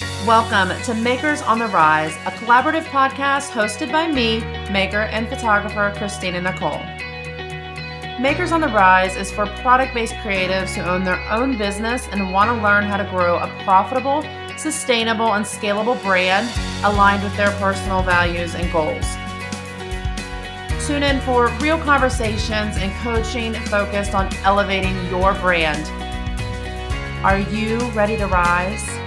Welcome to Makers on the Rise, a collaborative podcast hosted by me, maker and photographer Christina Nicole. Makers on the Rise is for product based creatives who own their own business and want to learn how to grow a profitable, sustainable, and scalable brand aligned with their personal values and goals. Tune in for real conversations and coaching focused on elevating your brand. Are you ready to rise?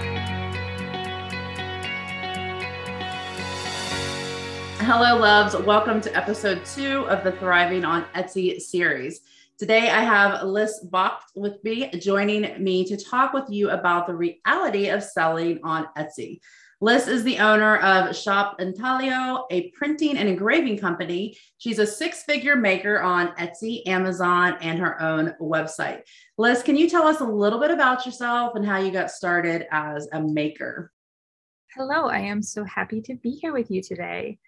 Hello, loves. Welcome to episode two of the Thriving on Etsy series. Today, I have Liz Bach with me, joining me to talk with you about the reality of selling on Etsy. Liz is the owner of Shop Intaglio, a printing and engraving company. She's a six figure maker on Etsy, Amazon, and her own website. Liz, can you tell us a little bit about yourself and how you got started as a maker? Hello, I am so happy to be here with you today.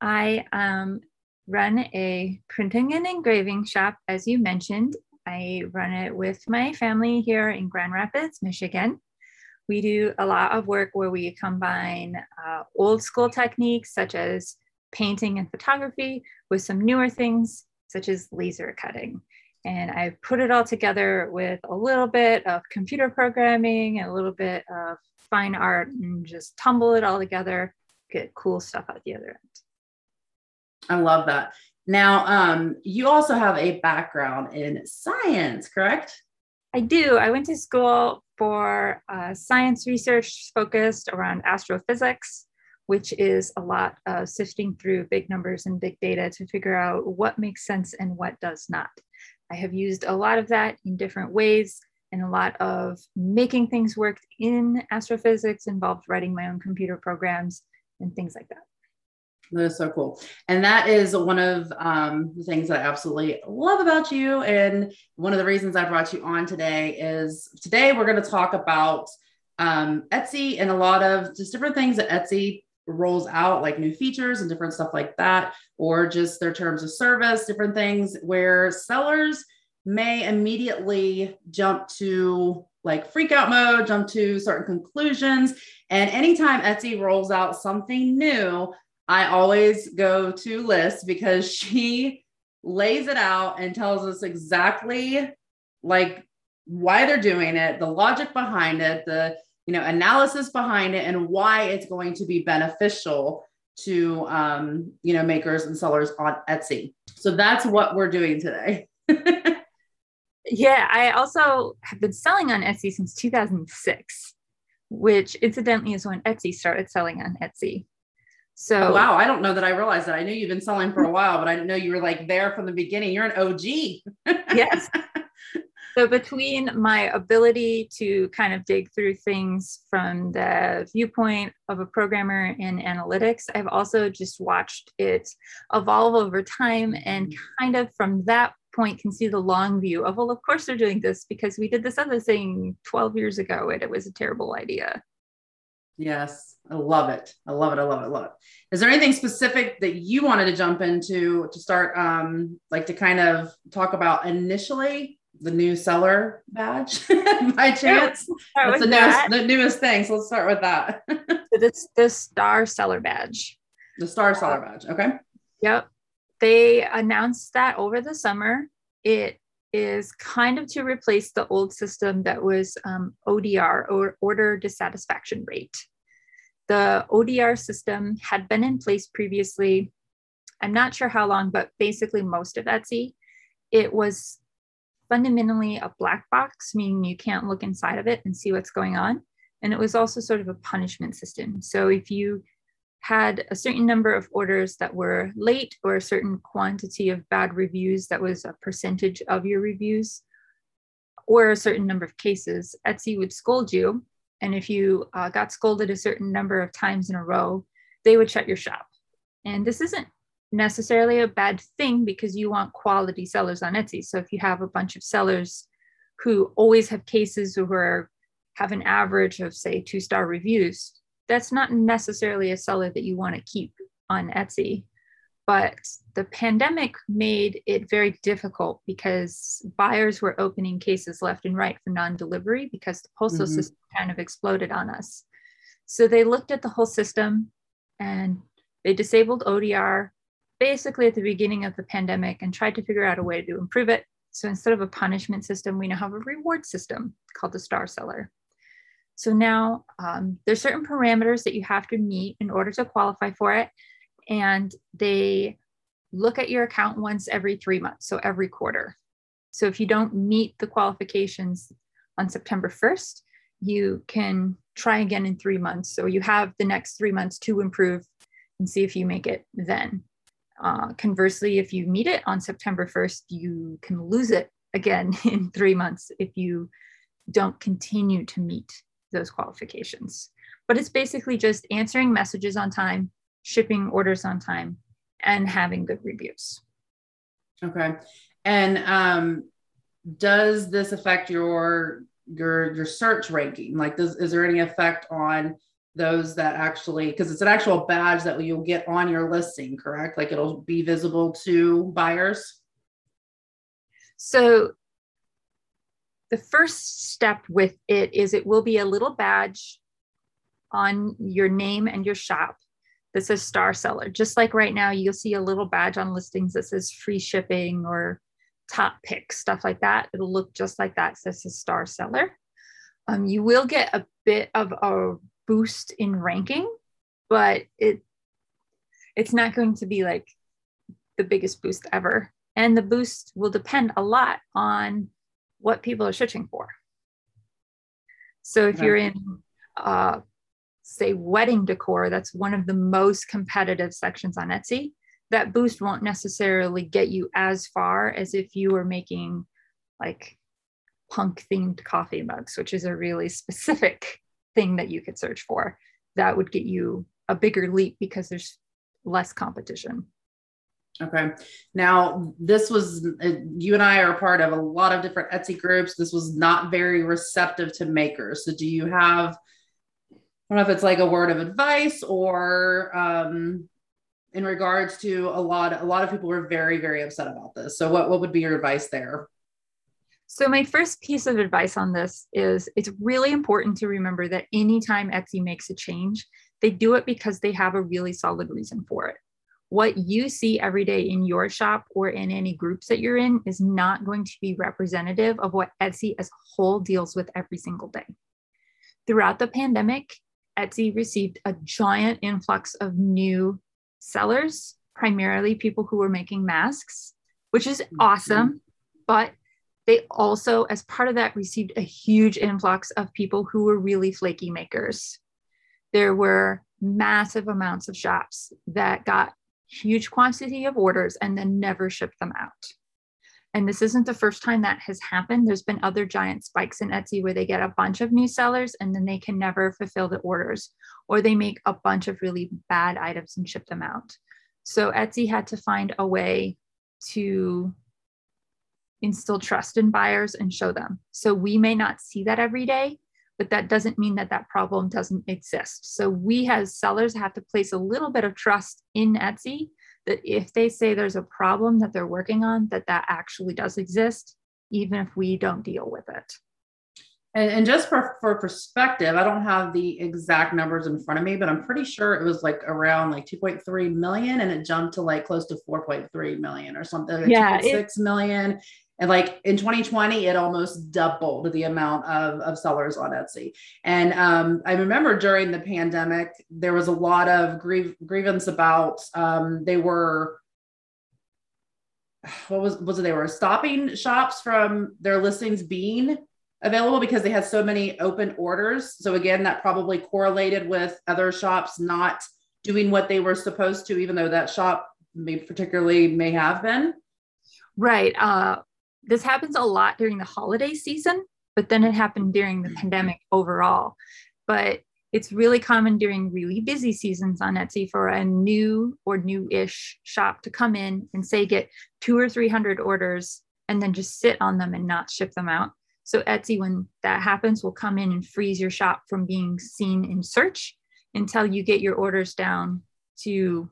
I um, run a printing and engraving shop, as you mentioned. I run it with my family here in Grand Rapids, Michigan. We do a lot of work where we combine uh, old school techniques such as painting and photography with some newer things such as laser cutting. And I put it all together with a little bit of computer programming a little bit of fine art and just tumble it all together, get cool stuff out the other end. I love that. Now, um, you also have a background in science, correct? I do. I went to school for uh, science research focused around astrophysics, which is a lot of sifting through big numbers and big data to figure out what makes sense and what does not. I have used a lot of that in different ways, and a lot of making things work in astrophysics involved writing my own computer programs and things like that. That is so cool. And that is one of um, the things that I absolutely love about you. And one of the reasons I brought you on today is today we're going to talk about um, Etsy and a lot of just different things that Etsy rolls out, like new features and different stuff like that, or just their terms of service, different things where sellers may immediately jump to like freak out mode, jump to certain conclusions. And anytime Etsy rolls out something new, I always go to Liz because she lays it out and tells us exactly like why they're doing it, the logic behind it, the you know analysis behind it, and why it's going to be beneficial to um, you know makers and sellers on Etsy. So that's what we're doing today. yeah, I also have been selling on Etsy since 2006, which incidentally is when Etsy started selling on Etsy. So oh, wow, I don't know that I realized that. I knew you've been selling for a while, but I didn't know you were like there from the beginning. You're an OG. yes. So between my ability to kind of dig through things from the viewpoint of a programmer in analytics, I've also just watched it evolve over time and mm-hmm. kind of from that point can see the long view of well of course they're doing this because we did this other thing 12 years ago and it was a terrible idea Yes, I love it. I love it. I love it. I love it. Is there anything specific that you wanted to jump into to start, um, like to kind of talk about initially the new seller badge by chance? That's the newest, the newest thing. So let's start with that. it's the star seller badge. The star seller badge. Okay. Yep. They announced that over the summer. It is kind of to replace the old system that was um, ODR or order dissatisfaction rate. The ODR system had been in place previously. I'm not sure how long, but basically most of Etsy. It was fundamentally a black box, meaning you can't look inside of it and see what's going on. And it was also sort of a punishment system. So if you had a certain number of orders that were late or a certain quantity of bad reviews that was a percentage of your reviews or a certain number of cases, Etsy would scold you. And if you uh, got scolded a certain number of times in a row, they would shut your shop. And this isn't necessarily a bad thing because you want quality sellers on Etsy. So if you have a bunch of sellers who always have cases who are have an average of say two star reviews, that's not necessarily a seller that you want to keep on Etsy. But the pandemic made it very difficult because buyers were opening cases left and right for non delivery because the postal mm-hmm. system kind of exploded on us. So they looked at the whole system and they disabled ODR basically at the beginning of the pandemic and tried to figure out a way to improve it. So instead of a punishment system, we now have a reward system called the Star Seller. So now um, there's certain parameters that you have to meet in order to qualify for it. And they look at your account once every three months, so every quarter. So if you don't meet the qualifications on September 1st, you can try again in three months. So you have the next three months to improve and see if you make it then. Uh, conversely, if you meet it on September 1st, you can lose it again in three months if you don't continue to meet those qualifications. But it's basically just answering messages on time, shipping orders on time, and having good reviews. Okay. And um, does this affect your your your search ranking? Like, does is there any effect on those that actually because it's an actual badge that you'll get on your listing, correct? Like it'll be visible to buyers. So the first step with it is it will be a little badge on your name and your shop that says star seller. Just like right now, you'll see a little badge on listings that says free shipping or top pick, stuff like that. It'll look just like that, says a star seller. Um, you will get a bit of a boost in ranking, but it it's not going to be like the biggest boost ever. And the boost will depend a lot on what people are searching for. So if you're in, uh, say, wedding decor, that's one of the most competitive sections on Etsy. That boost won't necessarily get you as far as if you were making like punk themed coffee mugs, which is a really specific thing that you could search for. That would get you a bigger leap because there's less competition. Okay. Now, this was, uh, you and I are part of a lot of different Etsy groups. This was not very receptive to makers. So, do you have, I don't know if it's like a word of advice or, um, in regards to a lot, a lot of people were very, very upset about this. So, what, what would be your advice there? So, my first piece of advice on this is it's really important to remember that anytime Etsy makes a change, they do it because they have a really solid reason for it what you see every day in your shop or in any groups that you're in is not going to be representative of what Etsy as a whole deals with every single day. Throughout the pandemic, Etsy received a giant influx of new sellers, primarily people who were making masks, which is mm-hmm. awesome. But they also, as part of that, received a huge influx of people who were really flaky makers. There were massive amounts of shops that got huge quantity of orders and then never ship them out. And this isn't the first time that has happened. There's been other giant spikes in Etsy where they get a bunch of new sellers and then they can never fulfill the orders, or they make a bunch of really bad items and ship them out. So Etsy had to find a way to instill trust in buyers and show them. So we may not see that every day, but that doesn't mean that that problem doesn't exist. So we as sellers have to place a little bit of trust in Etsy that if they say there's a problem that they're working on, that that actually does exist, even if we don't deal with it. And, and just for, for perspective, I don't have the exact numbers in front of me, but I'm pretty sure it was like around like 2.3 million and it jumped to like close to 4.3 million or something. Like yeah. 2.6 million and like in 2020, it almost doubled the amount of, of sellers on Etsy. And um, I remember during the pandemic, there was a lot of grievance about um, they were what was was it they were stopping shops from their listings being available because they had so many open orders. So again, that probably correlated with other shops not doing what they were supposed to, even though that shop may particularly may have been. Right. Uh, this happens a lot during the holiday season, but then it happened during the mm. pandemic overall. But it's really common during really busy seasons on Etsy for a new or new-ish shop to come in and say get two or three hundred orders and then just sit on them and not ship them out. So Etsy, when that happens, will come in and freeze your shop from being seen in search until you get your orders down to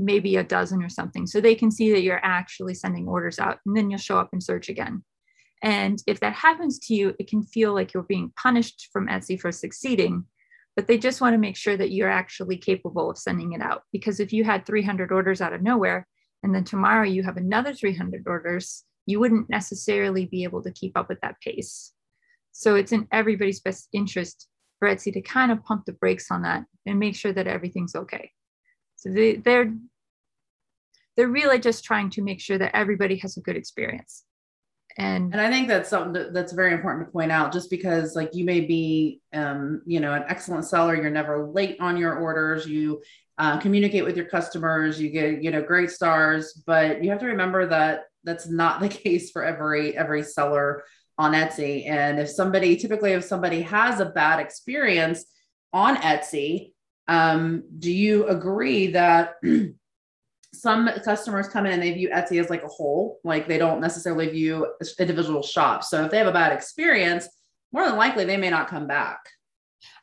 maybe a dozen or something. So they can see that you're actually sending orders out and then you'll show up and search again. And if that happens to you, it can feel like you're being punished from Etsy for succeeding. but they just want to make sure that you're actually capable of sending it out. Because if you had 300 orders out of nowhere, and then tomorrow you have another 300 orders, you wouldn't necessarily be able to keep up with that pace. So it's in everybody's best interest for Etsy to kind of pump the brakes on that and make sure that everything's okay. So they, they're they're really just trying to make sure that everybody has a good experience. And and I think that's something that's very important to point out. Just because like you may be, um, you know, an excellent seller, you're never late on your orders. You uh, communicate with your customers. You get you know great stars, but you have to remember that that's not the case for every every seller on Etsy. And if somebody, typically, if somebody has a bad experience on Etsy, um, do you agree that some customers come in and they view Etsy as like a whole, like they don't necessarily view individual shops. So if they have a bad experience, more than likely they may not come back.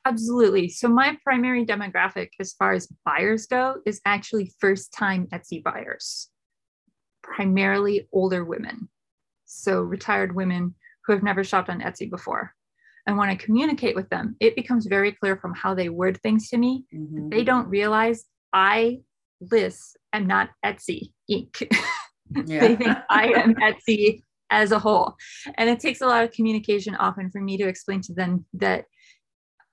Absolutely. So my primary demographic as far as buyers go is actually first time Etsy buyers, primarily older women. So retired women who have never shopped on Etsy before. And when I communicate with them, it becomes very clear from how they word things to me. Mm-hmm. They don't realize I, Liz, am not Etsy Inc. Yeah. they think I am Etsy as a whole. And it takes a lot of communication often for me to explain to them that,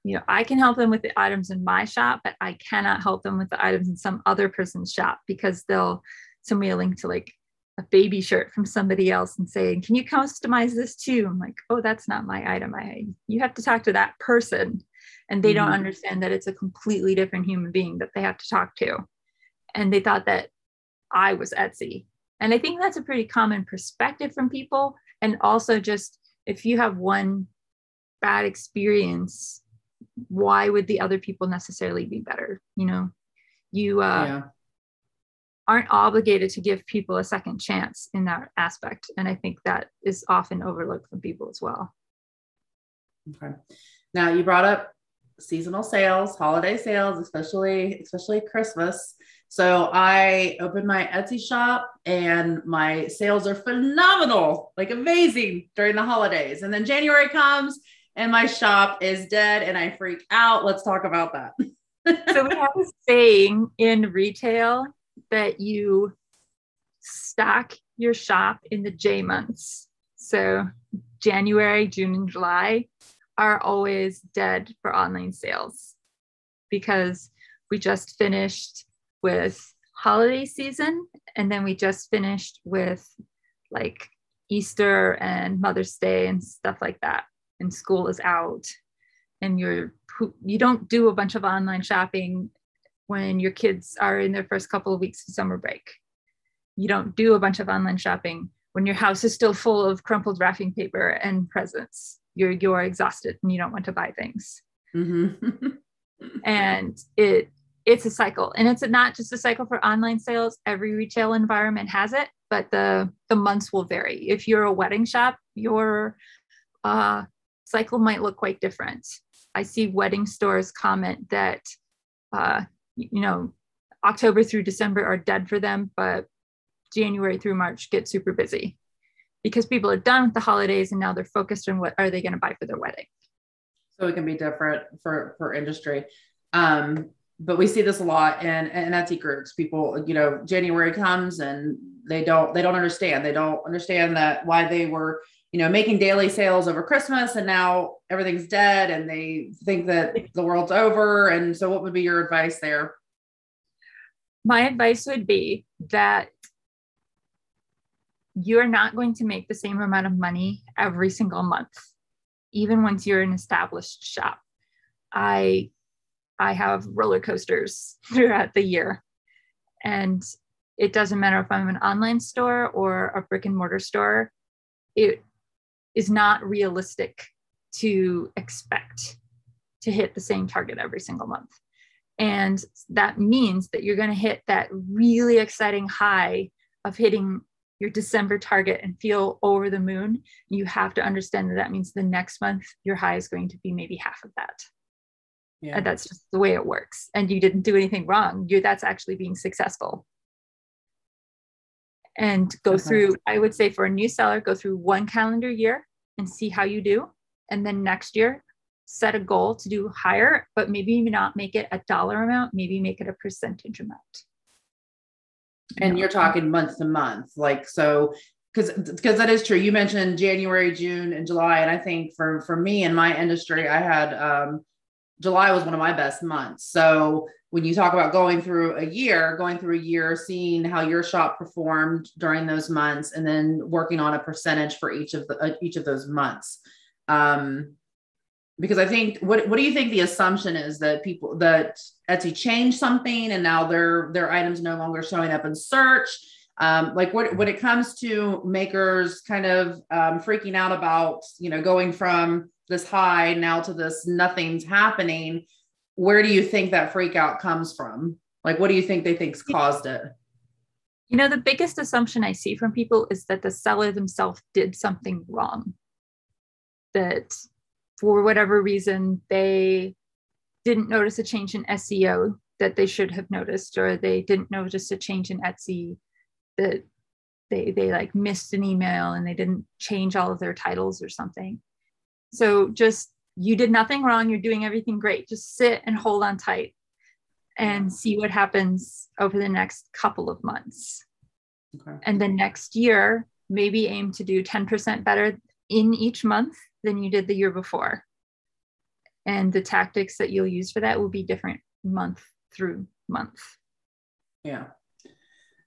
you know, I can help them with the items in my shop, but I cannot help them with the items in some other person's shop because they'll send me a link to like a baby shirt from somebody else and saying, "Can you customize this too?" I'm like, "Oh, that's not my item. I you have to talk to that person." And they mm-hmm. don't understand that it's a completely different human being that they have to talk to. And they thought that I was Etsy. And I think that's a pretty common perspective from people. And also just if you have one bad experience, why would the other people necessarily be better? You know, you uh yeah aren't obligated to give people a second chance in that aspect. And I think that is often overlooked from people as well. Okay. Now you brought up seasonal sales, holiday sales, especially especially Christmas. So I opened my Etsy shop and my sales are phenomenal, like amazing during the holidays. And then January comes and my shop is dead and I freak out. Let's talk about that. so we have a saying in retail that you stock your shop in the J months. So January, June, and July are always dead for online sales because we just finished with holiday season and then we just finished with like Easter and Mother's Day and stuff like that. And school is out and you're you don't do a bunch of online shopping when your kids are in their first couple of weeks of summer break. You don't do a bunch of online shopping when your house is still full of crumpled wrapping paper and presents. You're you're exhausted and you don't want to buy things. Mm-hmm. and it it's a cycle, and it's not just a cycle for online sales. Every retail environment has it, but the the months will vary. If you're a wedding shop, your uh, cycle might look quite different. I see wedding stores comment that uh, you know, October through December are dead for them, but January through March get super busy because people are done with the holidays and now they're focused on what are they going to buy for their wedding. So it can be different for for industry. Um, but we see this a lot in, in Etsy groups. People, you know, January comes and they don't they don't understand. They don't understand that why they were, you know, making daily sales over Christmas and now everything's dead and they think that the world's over. And so what would be your advice there? My advice would be that you're not going to make the same amount of money every single month, even once you're an established shop. I I have roller coasters throughout the year. And it doesn't matter if I'm an online store or a brick and mortar store, it is not realistic to expect to hit the same target every single month. And that means that you're going to hit that really exciting high of hitting your December target and feel over the moon. You have to understand that that means the next month your high is going to be maybe half of that. Yeah. And that's just the way it works. And you didn't do anything wrong. You that's actually being successful. And go okay. through, I would say for a new seller, go through one calendar year and see how you do. And then next year, set a goal to do higher, but maybe not make it a dollar amount, maybe make it a percentage amount. And you're talking month to month, like so because because that is true. You mentioned January, June, and July, and I think for for me in my industry, I had um, July was one of my best months. So when you talk about going through a year, going through a year, seeing how your shop performed during those months, and then working on a percentage for each of the uh, each of those months. Um, because I think what what do you think the assumption is that people that Etsy changed something and now their their items no longer showing up in search um, like what, when it comes to makers kind of um, freaking out about you know going from this high now to this nothing's happening where do you think that freak out comes from? Like what do you think they think's caused it? You know the biggest assumption i see from people is that the seller themselves did something wrong. That for whatever reason they didn't notice a change in seo that they should have noticed or they didn't notice a change in etsy that they they like missed an email and they didn't change all of their titles or something so just you did nothing wrong. You're doing everything great. Just sit and hold on tight and see what happens over the next couple of months. Okay. and then next year maybe aim to do 10% better in each month than you did the year before. And the tactics that you'll use for that will be different month through month. Yeah.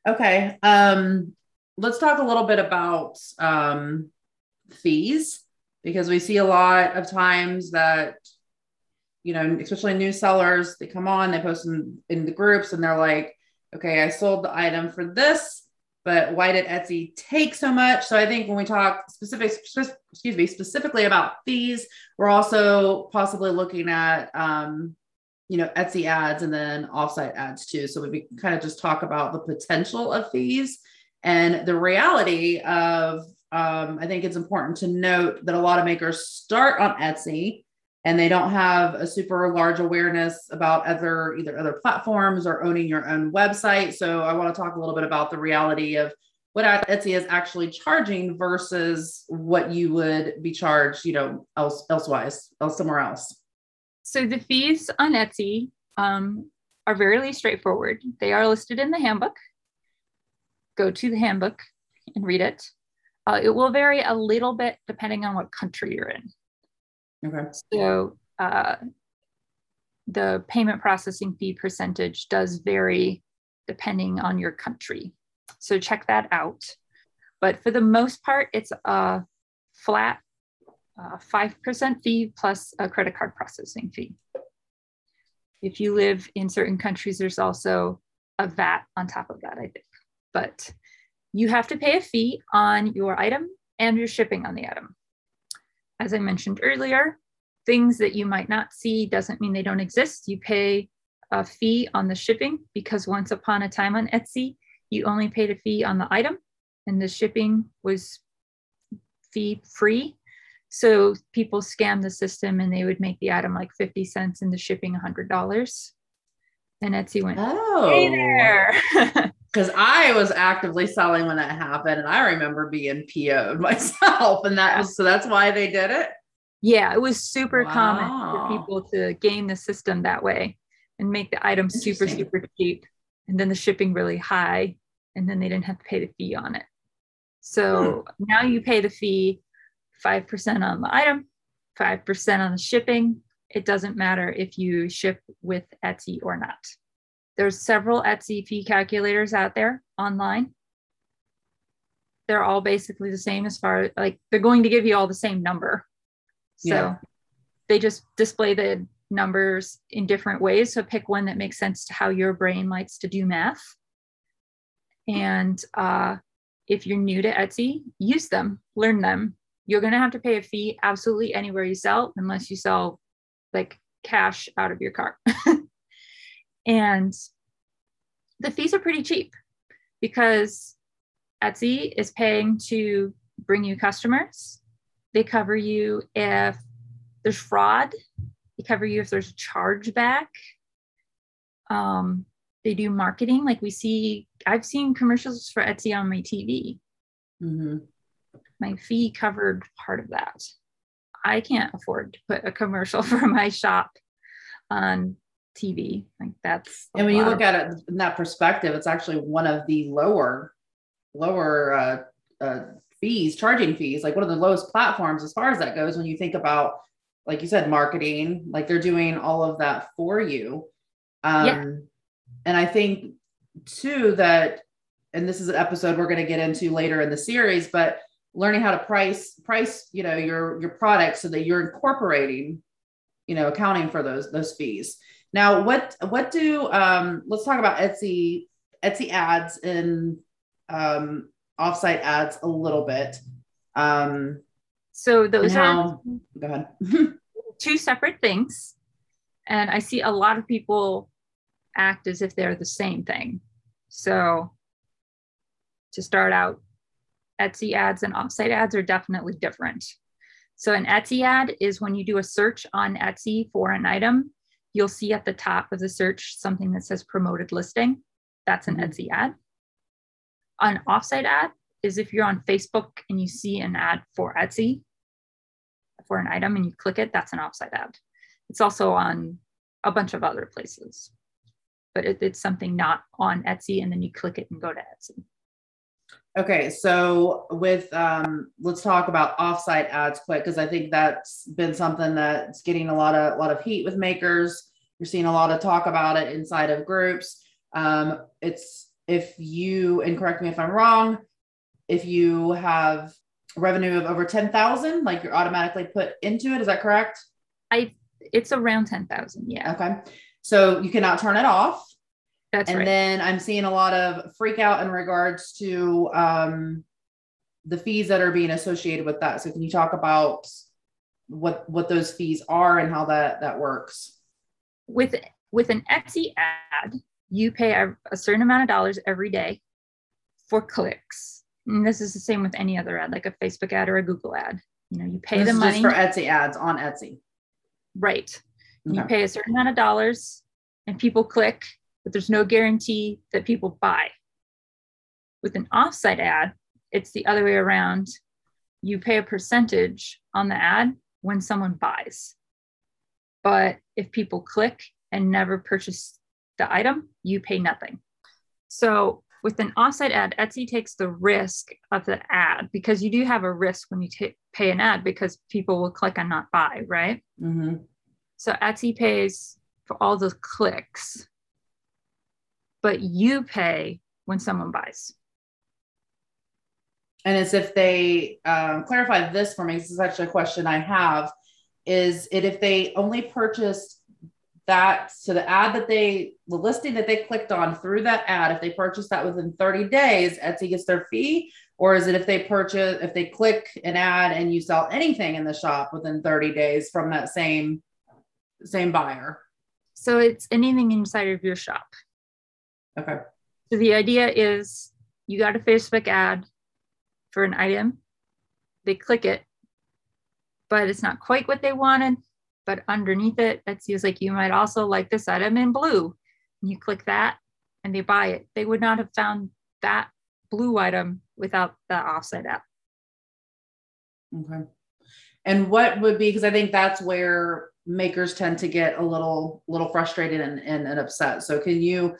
Okay. Um, let's talk a little bit about um, fees because we see a lot of times that you know especially new sellers they come on they post in, in the groups and they're like okay i sold the item for this but why did etsy take so much so i think when we talk specific excuse me specifically about fees we're also possibly looking at um, you know, Etsy ads and then offsite ads too. So we kind of just talk about the potential of fees and the reality of, um, I think it's important to note that a lot of makers start on Etsy and they don't have a super large awareness about other either other platforms or owning your own website. So I want to talk a little bit about the reality of what Etsy is actually charging versus what you would be charged, you know, else elsewise, else somewhere else. So the fees on Etsy um, are very straightforward. They are listed in the handbook. Go to the handbook and read it. Uh, it will vary a little bit depending on what country you're in. Okay. So uh, the payment processing fee percentage does vary depending on your country. So check that out. But for the most part, it's a flat uh, 5% fee plus a credit card processing fee. If you live in certain countries, there's also a VAT on top of that, I think. But you have to pay a fee on your item and your shipping on the item. As I mentioned earlier, things that you might not see doesn't mean they don't exist. You pay a fee on the shipping because once upon a time on Etsy, you only paid a fee on the item and the shipping was fee free so people scam the system and they would make the item like 50 cents and the shipping $100. And Etsy went, Oh, hey there. Because I was actively selling when that happened. And I remember being PO'd myself. And that was so that's why they did it. Yeah, it was super wow. common for people to game the system that way and make the item super, super cheap. And then the shipping really high. And then they didn't have to pay the fee on it. So hmm. now you pay the fee 5% on the item, 5% on the shipping. It doesn't matter if you ship with Etsy or not. There's several Etsy fee calculators out there online. They're all basically the same as far like they're going to give you all the same number. So yeah. they just display the numbers in different ways. So pick one that makes sense to how your brain likes to do math. And uh, if you're new to Etsy, use them, learn them, you're going to have to pay a fee absolutely anywhere you sell, unless you sell like cash out of your car. and the fees are pretty cheap because Etsy is paying to bring you customers. They cover you if there's fraud, they cover you if there's a chargeback. Um, they do marketing. Like we see, I've seen commercials for Etsy on my TV. Mm-hmm my fee covered part of that. I can't afford to put a commercial for my shop on TV. Like that's and when you look of- at it in that perspective, it's actually one of the lower lower uh, uh, fees, charging fees, like one of the lowest platforms as far as that goes. When you think about, like you said, marketing, like they're doing all of that for you. Um, yeah. And I think too that, and this is an episode we're going to get into later in the series, but learning how to price price you know your your product so that you're incorporating you know accounting for those those fees now what what do um let's talk about etsy etsy ads and um offsite ads a little bit. Um so those how, are go ahead. two separate things and i see a lot of people act as if they're the same thing. So to start out etsy ads and offsite ads are definitely different. So an Etsy ad is when you do a search on Etsy for an item, you'll see at the top of the search something that says promoted listing. That's an mm-hmm. Etsy ad. An offsite ad is if you're on Facebook and you see an ad for Etsy for an item and you click it, that's an offsite ad. It's also on a bunch of other places, but it, it's something not on Etsy and then you click it and go to Etsy. Okay, so with um, let's talk about offsite ads quick because I think that's been something that's getting a lot of a lot of heat with makers. You're seeing a lot of talk about it inside of groups. Um, it's if you and correct me if I'm wrong, if you have revenue of over ten thousand, like you're automatically put into it. Is that correct? I it's around ten thousand. Yeah. Okay, so you cannot turn it off. That's and right. then I'm seeing a lot of freak out in regards to um, the fees that are being associated with that. So can you talk about what what those fees are and how that that works? With with an Etsy ad, you pay a, a certain amount of dollars every day for clicks. And this is the same with any other ad, like a Facebook ad or a Google ad. You know, you pay this the money for Etsy ads on Etsy. Right. Okay. You pay a certain amount of dollars and people click but there's no guarantee that people buy. With an offsite ad, it's the other way around. You pay a percentage on the ad when someone buys. But if people click and never purchase the item, you pay nothing. So with an offsite ad, Etsy takes the risk of the ad because you do have a risk when you t- pay an ad because people will click and not buy, right? Mm-hmm. So Etsy pays for all the clicks but you pay when someone buys. And as if they um, clarify this for me, this is actually a question I have, is it if they only purchased that, so the ad that they, the listing that they clicked on through that ad, if they purchase that within 30 days, Etsy gets their fee? Or is it if they purchase, if they click an ad and you sell anything in the shop within 30 days from that same, same buyer? So it's anything inside of your shop. Okay. So the idea is you got a Facebook ad for an item, they click it, but it's not quite what they wanted. But underneath it, Etsy seems like, you might also like this item in blue. And you click that and they buy it. They would not have found that blue item without the offsite ad. Okay. And what would be, because I think that's where makers tend to get a little, little frustrated and, and, and upset. So can you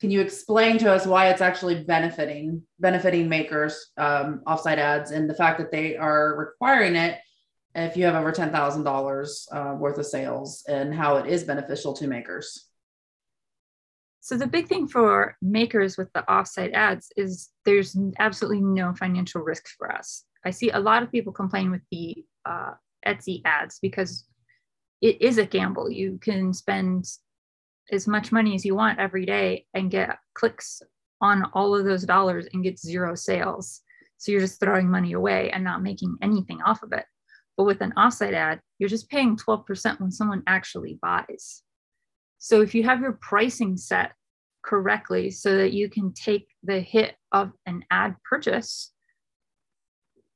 can you explain to us why it's actually benefiting benefiting makers um, offsite ads and the fact that they are requiring it if you have over $10,000 uh, worth of sales and how it is beneficial to makers? So the big thing for makers with the offsite ads is there's absolutely no financial risk for us. I see a lot of people complain with the uh, Etsy ads because it is a gamble. You can spend as much money as you want every day and get clicks on all of those dollars and get zero sales. So you're just throwing money away and not making anything off of it. But with an offsite ad, you're just paying 12% when someone actually buys. So if you have your pricing set correctly so that you can take the hit of an ad purchase,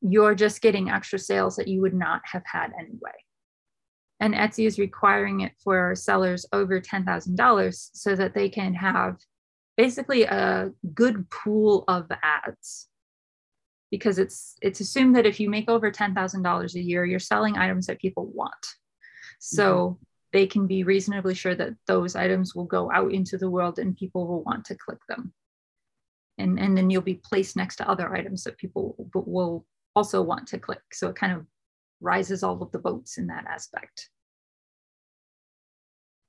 you're just getting extra sales that you would not have had anyway and Etsy is requiring it for sellers over $10,000 so that they can have basically a good pool of ads. Because it's it's assumed that if you make over $10,000 a year, you're selling items that people want. So mm-hmm. they can be reasonably sure that those items will go out into the world and people will want to click them. And, and then you'll be placed next to other items that people will also want to click. So it kind of rises all of the boats in that aspect.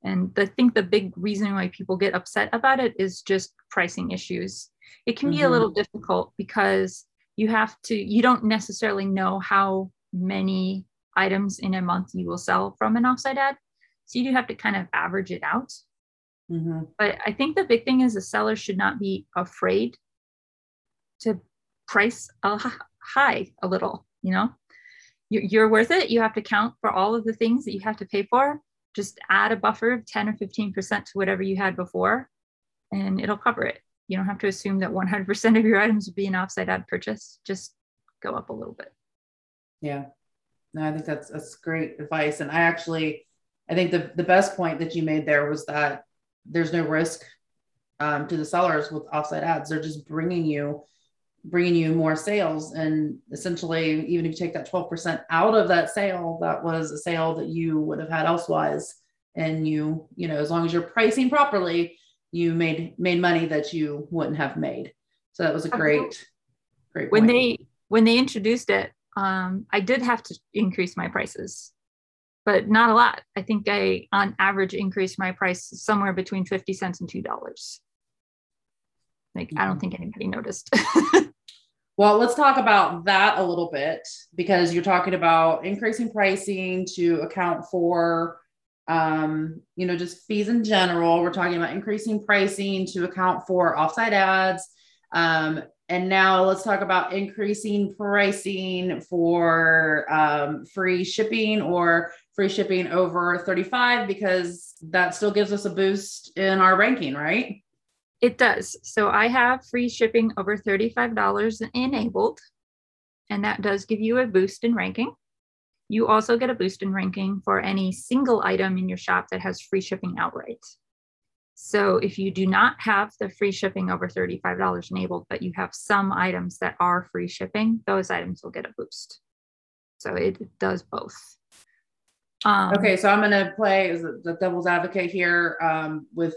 And I think the big reason why people get upset about it is just pricing issues. It can mm-hmm. be a mm-hmm. little difficult because you have to, you don't necessarily know how many items in a month you will sell from an offsite ad. So you do have to kind of average it out. Mm-hmm. But I think the big thing is the seller should not be afraid to price a high a little, you know? You're worth it. You have to count for all of the things that you have to pay for just add a buffer of 10 or 15% to whatever you had before, and it'll cover it. You don't have to assume that 100% of your items would be an offsite ad purchase. Just go up a little bit. Yeah. No, I think that's that's great advice. And I actually, I think the the best point that you made there was that there's no risk um, to the sellers with offsite ads. They're just bringing you bringing you more sales and essentially even if you take that 12% out of that sale that was a sale that you would have had elsewise and you you know as long as you're pricing properly you made made money that you wouldn't have made. So that was a great great when they when they introduced it um, i did have to increase my prices but not a lot. I think i on average increased my price somewhere between 50 cents and two dollars. Like mm-hmm. i don't mm-hmm. think anybody noticed. Well, let's talk about that a little bit because you're talking about increasing pricing to account for, um, you know, just fees in general. We're talking about increasing pricing to account for offsite ads. Um, and now let's talk about increasing pricing for um, free shipping or free shipping over 35 because that still gives us a boost in our ranking, right? It does. So I have free shipping over $35 enabled, and that does give you a boost in ranking. You also get a boost in ranking for any single item in your shop that has free shipping outright. So if you do not have the free shipping over $35 enabled, but you have some items that are free shipping, those items will get a boost. So it does both. Um, okay, so I'm going to play the devil's advocate here um, with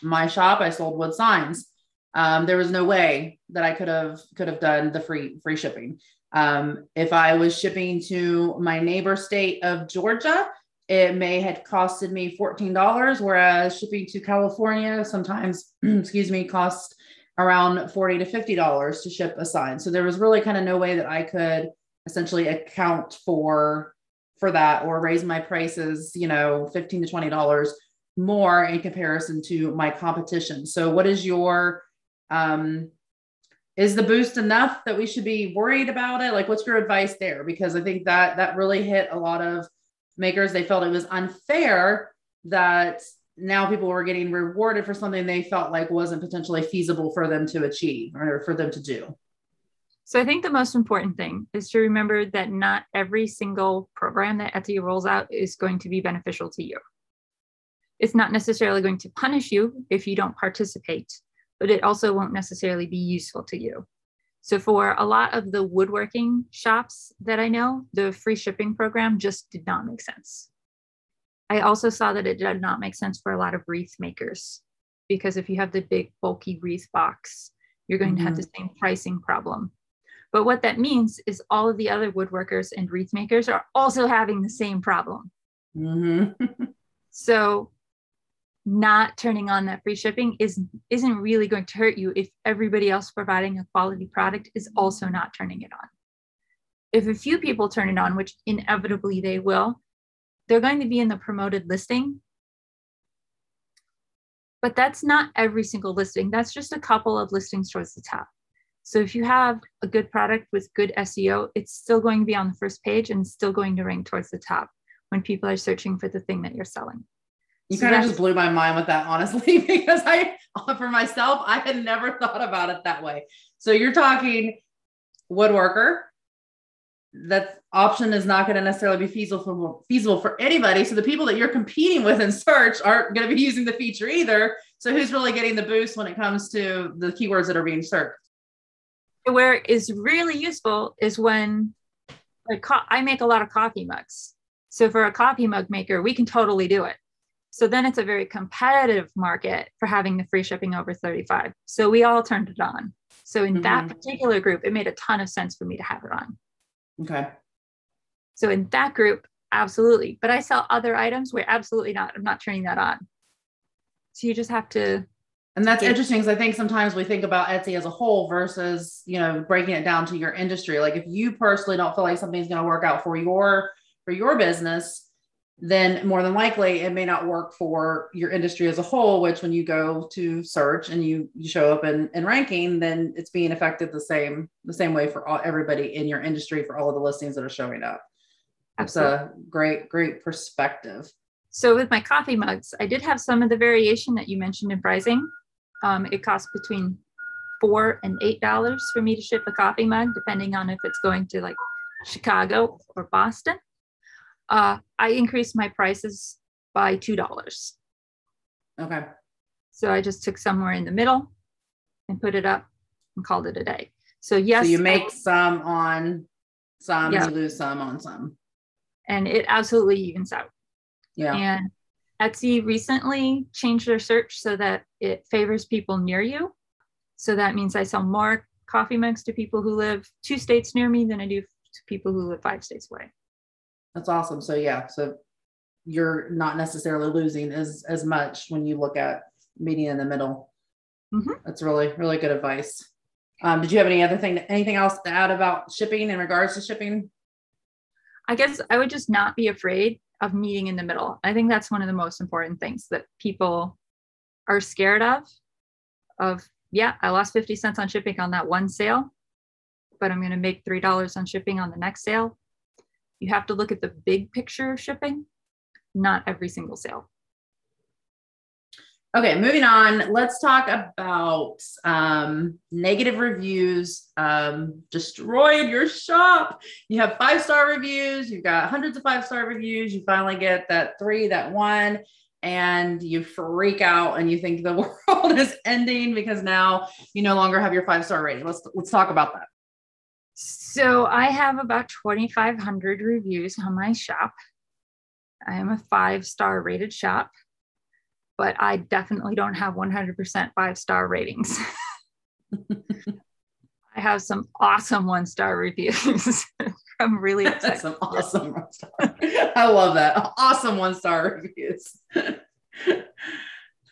my shop. I sold wood signs. Um, there was no way that I could have could have done the free free shipping. Um, if I was shipping to my neighbor state of Georgia, it may have costed me $14, whereas shipping to California sometimes, excuse me, costs around 40 to $50 to ship a sign. So there was really kind of no way that I could essentially account for for that or raise my prices, you know, 15 to $20 more in comparison to my competition. So what is your um is the boost enough that we should be worried about it? Like what's your advice there? Because I think that that really hit a lot of makers. They felt it was unfair that now people were getting rewarded for something they felt like wasn't potentially feasible for them to achieve or for them to do. So I think the most important thing is to remember that not every single program that Etsy rolls out is going to be beneficial to you. It's not necessarily going to punish you if you don't participate, but it also won't necessarily be useful to you. So for a lot of the woodworking shops that I know, the free shipping program just did not make sense. I also saw that it did not make sense for a lot of wreath makers because if you have the big bulky wreath box, you're going mm-hmm. to have the mm-hmm. same pricing problem but what that means is all of the other woodworkers and wreath makers are also having the same problem. Mm-hmm. so not turning on that free shipping is isn't really going to hurt you if everybody else providing a quality product is also not turning it on. If a few people turn it on, which inevitably they will, they're going to be in the promoted listing. But that's not every single listing. That's just a couple of listings towards the top. So if you have a good product with good SEO, it's still going to be on the first page and still going to rank towards the top when people are searching for the thing that you're selling. You so kind of just blew my mind with that, honestly, because I, for myself, I had never thought about it that way. So you're talking woodworker. That option is not going to necessarily be feasible for feasible for anybody. So the people that you're competing with in search aren't going to be using the feature either. So who's really getting the boost when it comes to the keywords that are being searched? Where is really useful is when like I make a lot of coffee mugs. So for a coffee mug maker, we can totally do it. So then it's a very competitive market for having the free shipping over 35. So we all turned it on. So in mm-hmm. that particular group, it made a ton of sense for me to have it on. Okay. So in that group, absolutely. But I sell other items where absolutely not. I'm not turning that on. So you just have to. And that's interesting because I think sometimes we think about Etsy as a whole versus, you know, breaking it down to your industry. Like if you personally don't feel like something's going to work out for your for your business, then more than likely it may not work for your industry as a whole which when you go to search and you you show up in, in ranking then it's being affected the same the same way for all, everybody in your industry for all of the listings that are showing up. That's a great great perspective. So with my coffee mugs i did have some of the variation that you mentioned in pricing. Um, it costs between four and eight dollars for me to ship a coffee mug depending on if it's going to like chicago or boston uh, I increased my prices by $2. Okay. So I just took somewhere in the middle and put it up and called it a day. So yes, so you make I, some on some, yeah. you lose some on some, and it absolutely evens out. Yeah. And Etsy recently changed their search so that it favors people near you. So that means I sell more coffee mugs to people who live two states near me than I do to people who live five states away. That's awesome. So yeah, so you're not necessarily losing as as much when you look at meeting in the middle. Mm-hmm. That's really really good advice. Um, did you have any other thing, anything else to add about shipping in regards to shipping? I guess I would just not be afraid of meeting in the middle. I think that's one of the most important things that people are scared of. Of yeah, I lost 50 cents on shipping on that one sale, but I'm going to make $3 on shipping on the next sale you have to look at the big picture of shipping, not every single sale. Okay, moving on. Let's talk about um, negative reviews. Um, destroyed your shop. You have five star reviews. You've got hundreds of five star reviews. You finally get that three, that one, and you freak out and you think the world is ending because now you no longer have your five star rating. Let's let's talk about that. So I have about 2,500 reviews on my shop. I am a five star rated shop, but I definitely don't have 100% five star ratings. I have some awesome one star reviews. I'm really upset. some awesome one star. I love that. Awesome one star reviews.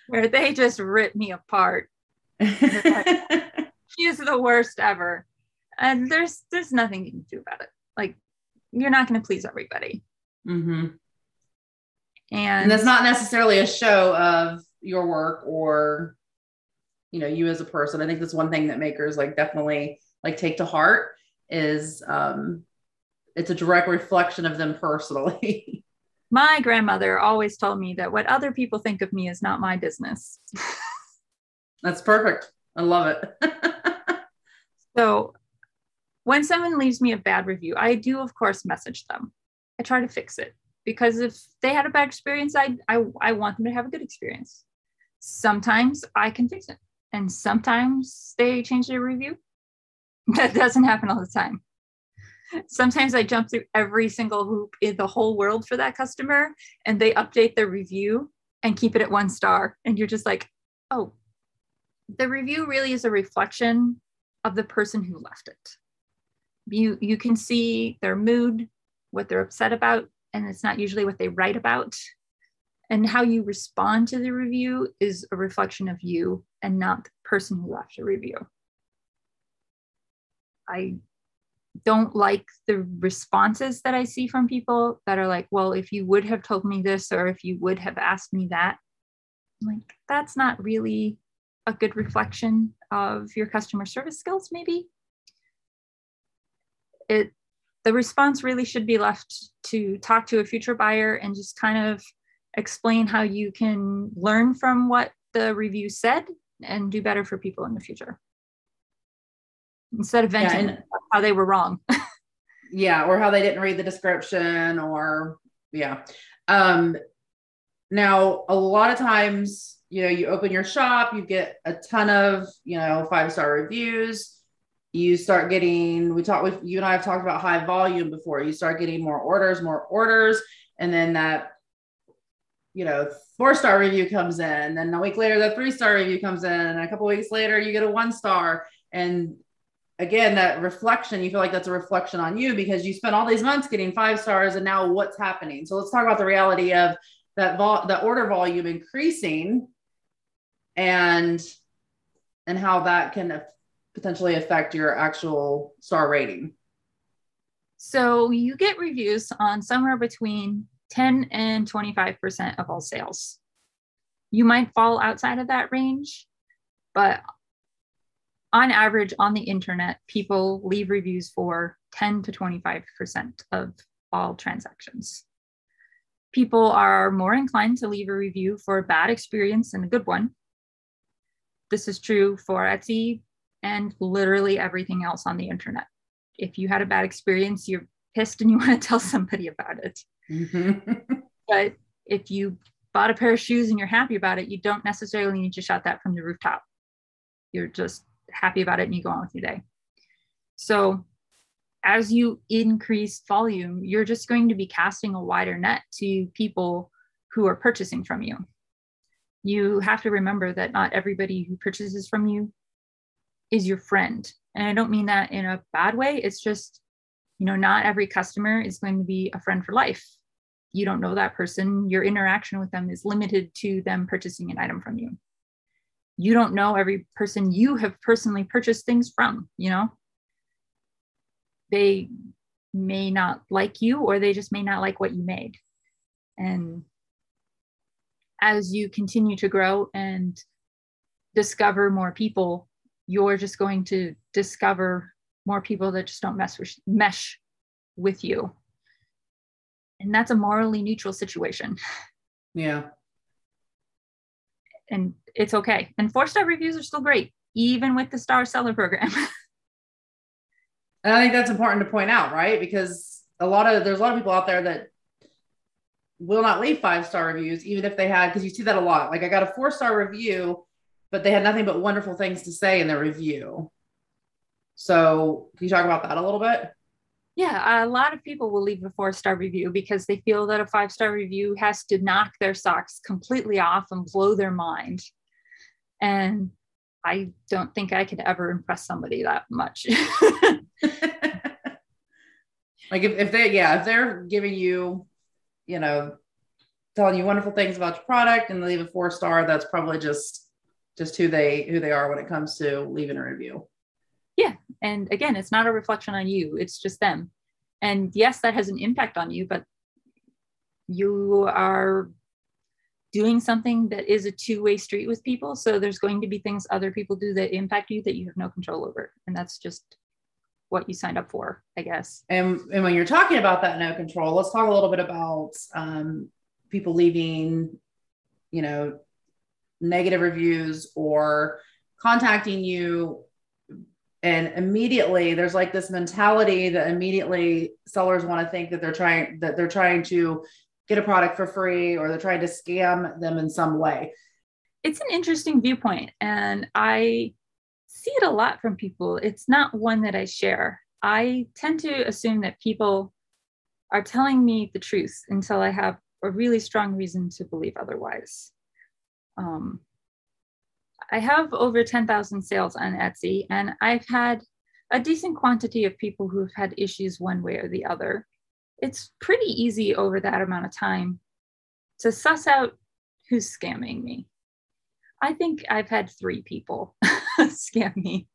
Where they just rip me apart. She's the worst ever and there's there's nothing you can do about it. Like you're not going to please everybody. Mm-hmm. and, and that's not necessarily a show of your work or you know you as a person. I think that's one thing that makers like definitely like take to heart is um it's a direct reflection of them personally. My grandmother always told me that what other people think of me is not my business. That's perfect. I love it. So when someone leaves me a bad review, I do, of course, message them. I try to fix it because if they had a bad experience, I, I, I want them to have a good experience. Sometimes I can fix it, and sometimes they change their review. That doesn't happen all the time. Sometimes I jump through every single hoop in the whole world for that customer, and they update their review and keep it at one star. And you're just like, oh, the review really is a reflection of the person who left it you you can see their mood what they're upset about and it's not usually what they write about. And how you respond to the review is a reflection of you and not the person who left the review. I don't like the responses that i see from people that are like well if you would have told me this or if you would have asked me that I'm like that's not really a good reflection of your customer service skills maybe it the response really should be left to talk to a future buyer and just kind of explain how you can learn from what the review said and do better for people in the future. Instead of venting yeah, how they were wrong. Yeah or how they didn't read the description or yeah. Um now a lot of times you know you open your shop you get a ton of you know five star reviews you start getting we talked with you and I have talked about high volume before. You start getting more orders, more orders, and then that you know four star review comes in, then a week later the three star review comes in, and a couple weeks later you get a one star, and again that reflection you feel like that's a reflection on you because you spent all these months getting five stars and now what's happening? So let's talk about the reality of that vol- the order volume increasing and and how that can potentially affect your actual star rating so you get reviews on somewhere between 10 and 25% of all sales you might fall outside of that range but on average on the internet, people leave reviews for 10 to 25% of all transactions. People are more inclined to leave a review for a bad experience than a good one. This is true for Etsy and literally everything else on the internet. If you had a bad experience, you're pissed and you want to tell somebody about it. Mm-hmm. but if you bought a pair of shoes and you're happy about it, you don't necessarily need to shout that from the rooftop. You're just happy about it and you go on with your day. So as you increase volume, you're just going to be casting a wider net to people who are purchasing from you. You have to remember that not everybody who purchases from you is your friend. And I don't mean that in a bad way. It's just, you know, not every customer is going to be a friend for life. You don't know that person. Your interaction with them is limited to them purchasing an item from you you don't know every person you have personally purchased things from, you know? They may not like you or they just may not like what you made. And as you continue to grow and discover more people, you're just going to discover more people that just don't mess with, mesh with you. And that's a morally neutral situation. Yeah and it's okay. And four star reviews are still great, even with the star seller program. and I think that's important to point out, right? Because a lot of there's a lot of people out there that will not leave five star reviews, even if they had, because you see that a lot. Like I got a four star review, but they had nothing but wonderful things to say in their review. So can you talk about that a little bit? Yeah, a lot of people will leave a four star review because they feel that a five star review has to knock their socks completely off and blow their mind. And I don't think I could ever impress somebody that much. like if, if they, yeah, if they're giving you, you know, telling you wonderful things about your product and they leave a four star, that's probably just just who they who they are when it comes to leaving a review. Yeah. And again, it's not a reflection on you, it's just them. And yes, that has an impact on you, but you are doing something that is a two-way street with people so there's going to be things other people do that impact you that you have no control over and that's just what you signed up for i guess and, and when you're talking about that no control let's talk a little bit about um, people leaving you know negative reviews or contacting you. And immediately there's like this mentality that immediately sellers want to think that they're trying that they're trying to get a product for free or they're trying to scam them in some way. It's an interesting viewpoint and i see it a lot from people. It's not one that i share. I tend to assume that people are telling me the truth until i have a really strong reason to believe otherwise um, I have over 10,000 sales on Etsy, and I've had a decent quantity of people who have had issues one way or the other. It's pretty easy over that amount of time to suss out who's scamming me. I think I've had three people scam me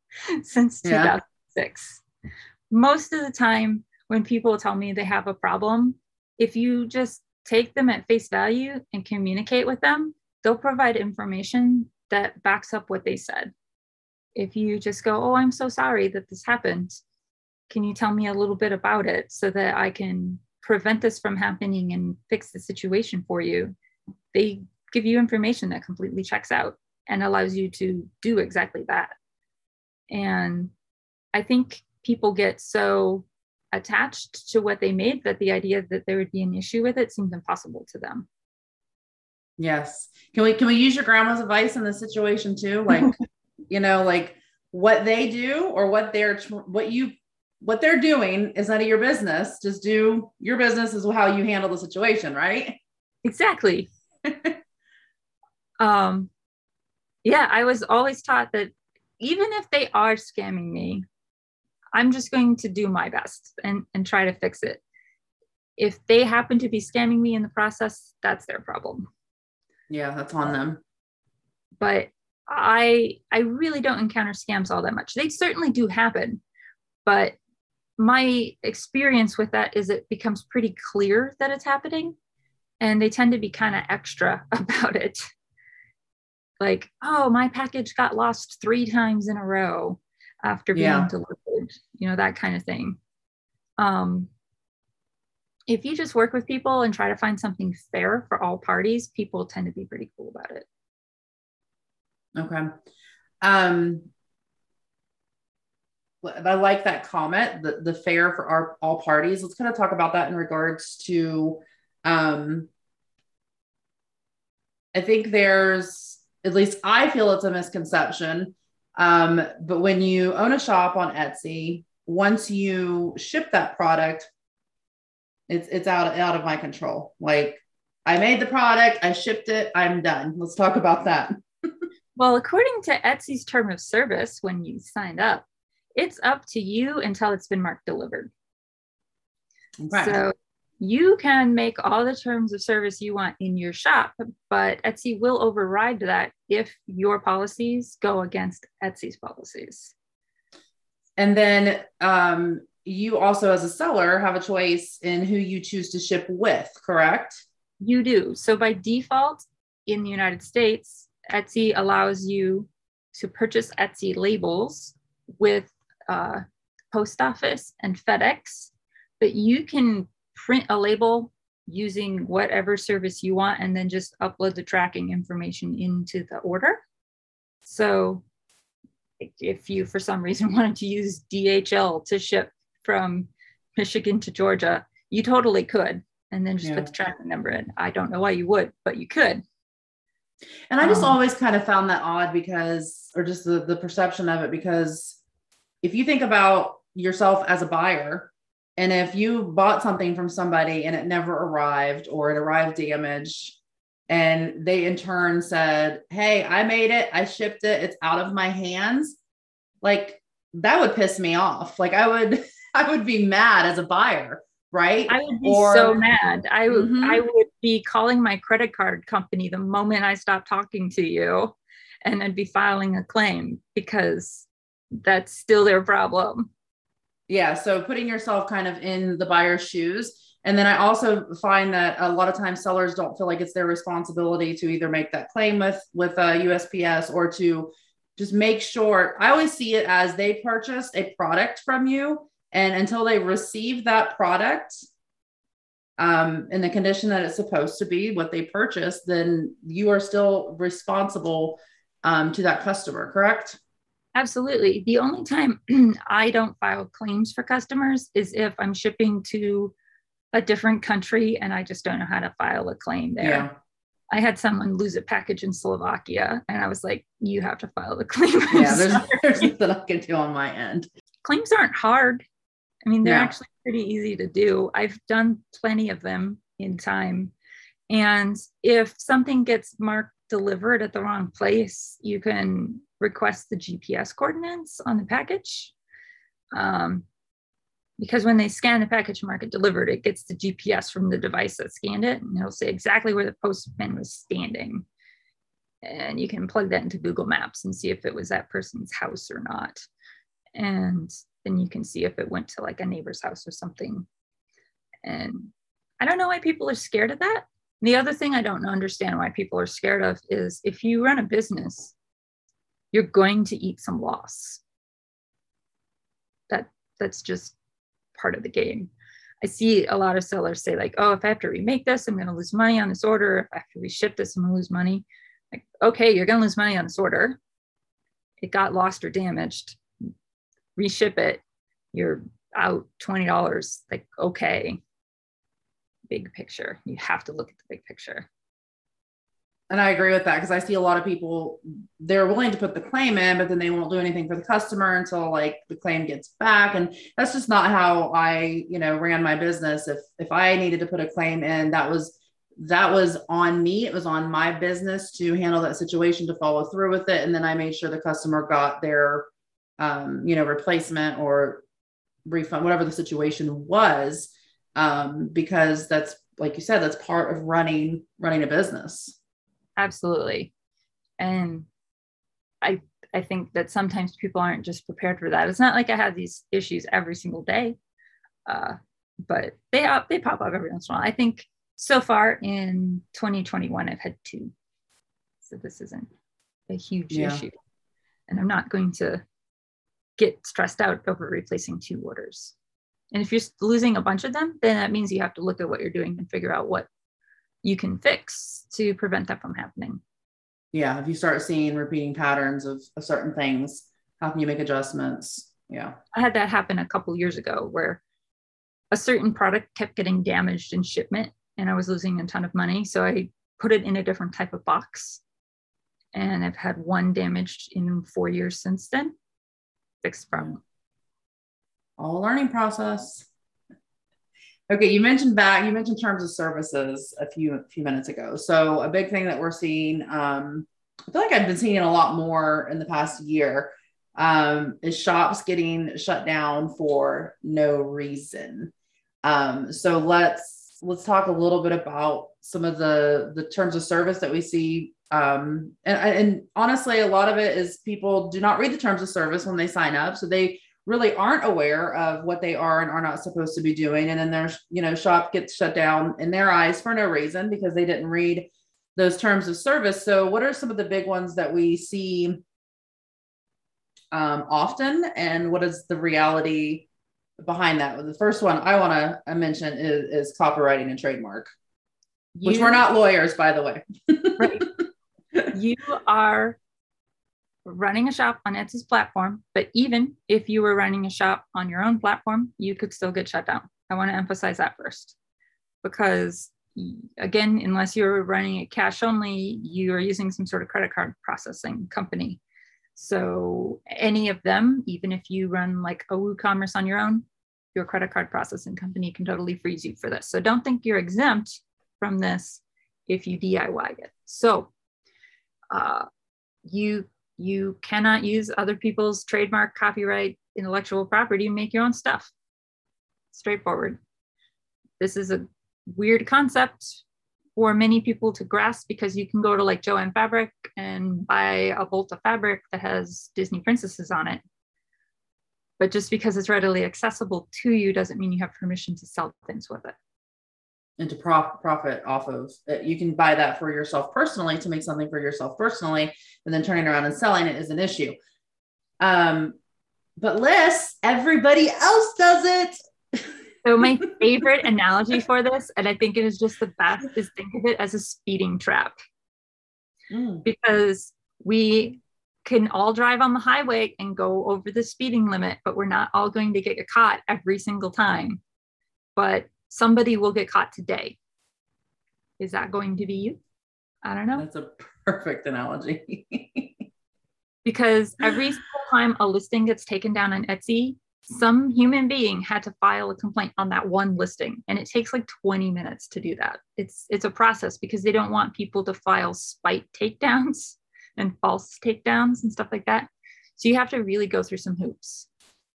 since yeah. 2006. Most of the time, when people tell me they have a problem, if you just take them at face value and communicate with them, they'll provide information that backs up what they said. If you just go, Oh, I'm so sorry that this happened. Can you tell me a little bit about it so that I can prevent this from happening and fix the situation for you? They give you information that completely checks out and allows you to do exactly that. And I think people get so attached to what they made that the idea that there would be an issue with it seems impossible to them. Yes. Can we can we use your grandma's advice in this situation too? Like, you know, like what they do or what they're what you what they're doing is none of your business. Just do your business is how you handle the situation, right? Exactly. um yeah, I was always taught that even if they are scamming me, I'm just going to do my best and, and try to fix it. If they happen to be scamming me in the process, that's their problem. Yeah, that's on them. But I I really don't encounter scams all that much. They certainly do happen, but my experience with that is it becomes pretty clear that it's happening and they tend to be kind of extra about it. Like, oh, my package got lost three times in a row after being yeah. delivered, you know, that kind of thing. Um, if you just work with people and try to find something fair for all parties, people tend to be pretty cool about it. Okay. Um, I like that comment, the, the fair for our, all parties. Let's kind of talk about that in regards to, um, I think there's, at least I feel it's a misconception. Um, but when you own a shop on Etsy, once you ship that product, it's it's out out of my control. Like I made the product, I shipped it, I'm done. Let's talk about that. well, according to Etsy's term of service, when you signed up, it's up to you until it's been marked delivered. So you can make all the terms of service you want in your shop, but Etsy will override that if your policies go against Etsy's policies. And then um, you also, as a seller, have a choice in who you choose to ship with, correct? You do. So by default, in the United States, Etsy allows you to purchase Etsy labels with uh, post office and FedEx, but you can print a label using whatever service you want and then just upload the tracking information into the order. So if you for some reason wanted to use DHL to ship from Michigan to Georgia, you totally could. And then just yeah. put the tracking number in. I don't know why you would, but you could. And I just um, always kind of found that odd because, or just the, the perception of it, because if you think about yourself as a buyer, and if you bought something from somebody and it never arrived or it arrived damaged, and they in turn said, Hey, I made it, I shipped it, it's out of my hands, like that would piss me off. Like I would, I would be mad as a buyer, right? I would be or, so mad. I would, mm-hmm. I would be calling my credit card company the moment I stop talking to you and I'd be filing a claim because that's still their problem. Yeah. So putting yourself kind of in the buyer's shoes. And then I also find that a lot of times sellers don't feel like it's their responsibility to either make that claim with with uh, USPS or to just make sure. I always see it as they purchased a product from you, and until they receive that product um, in the condition that it's supposed to be, what they purchased, then you are still responsible um, to that customer. Correct? Absolutely. The only time I don't file claims for customers is if I'm shipping to a different country and I just don't know how to file a claim there. Yeah. I had someone lose a package in Slovakia and I was like, you have to file the claim. yeah, there's, there's nothing I can do on my end. Claims aren't hard. I mean, they're yeah. actually pretty easy to do. I've done plenty of them in time. And if something gets marked delivered at the wrong place, you can request the GPS coordinates on the package. Um, because when they scan the package and mark it delivered, it gets the GPS from the device that scanned it, and it'll say exactly where the postman was standing. And you can plug that into Google Maps and see if it was that person's house or not. And then you can see if it went to like a neighbor's house or something. And I don't know why people are scared of that. the other thing I don't understand why people are scared of is if you run a business, you're going to eat some loss. That that's just part of the game. I see a lot of sellers say like, "Oh, if I have to remake this, I'm going to lose money on this order. If I have to reship this, I'm going to lose money." Like, okay, you're going to lose money on this order. It got lost or damaged. Reship it. You're out twenty dollars. Like, okay. Big picture. You have to look at the big picture. And I agree with that because I see a lot of people, they're willing to put the claim in, but then they won't do anything for the customer until like the claim gets back. And that's just not how I, you know, ran my business. If if I needed to put a claim in, that was that was on me. It was on my business to handle that situation, to follow through with it. And then I made sure the customer got their um, you know, replacement or refund, whatever the situation was. Um, because that's like you said, that's part of running running a business. Absolutely. And i i think that sometimes people aren't just prepared for that. It's not like i have these issues every single day uh, but they up they pop up every once in a while. I think so far in 2021 i've had two. So this isn't a huge yeah. issue. And i'm not going to get stressed out over replacing two orders and if you're losing a bunch of them then that means you have to look at what you're doing and figure out what you can fix to prevent that from happening. Yeah, if you start seeing repeating patterns of, of certain things, how can you make adjustments? Yeah. I had that happen a couple years ago where a certain product kept getting damaged in shipment and I was losing a ton of money. So I put it in a different type of box. And I've had one damaged in four years since then. Problem. All learning process. Okay, you mentioned back, you mentioned terms of services a few a few minutes ago. So a big thing that we're seeing, um, I feel like I've been seeing a lot more in the past year, um, is shops getting shut down for no reason. Um, so let's let's talk a little bit about some of the the terms of service that we see. Um, and, and honestly, a lot of it is people do not read the terms of service when they sign up, so they really aren't aware of what they are and are not supposed to be doing. And then their you know shop gets shut down in their eyes for no reason because they didn't read those terms of service. So what are some of the big ones that we see um, often? And what is the reality behind that? The first one i want to mention is, is copywriting and trademark you, which we're not lawyers by the way. Right you are running a shop on Etsy's platform, but even if you were running a shop on your own platform, you could still get shut down. I want to emphasize that first because again, unless you're running it cash only, you are using some sort of credit card processing company. So any of them, even if you run like a WooCommerce on your own, your credit card processing company can totally freeze you for this. So don't think you're exempt from this if you DIY it. So uh, you you cannot use other people's trademark, copyright, intellectual property make your own stuff. Straightforward. This is a weird concept for many people to grasp because you can go to like Jo-Ann Fabric and buy a bolt of fabric that has Disney princesses on it. But just because it's readily accessible to you doesn't mean you have permission to sell things with it and to prof- profit off of it. You can buy that for yourself personally to make something for yourself personally, and then turning around and selling it is an issue. Um, but Liz, everybody else does it. so my favorite analogy for this, and I think it is just the best, is think of it as a speeding trap. Mm. Because we can all drive on the highway and go over the speeding limit, but we're not all going to get caught every single time. But somebody will get caught today. Is that going to be you? I don't know. That's a perfect analogy. because every time a listing gets taken down on Etsy, some human being had to file a complaint on that one listing and it takes like 20 minutes to do that it's it's a process because they don't want people to file spite takedowns and false takedowns and stuff like that so you have to really go through some hoops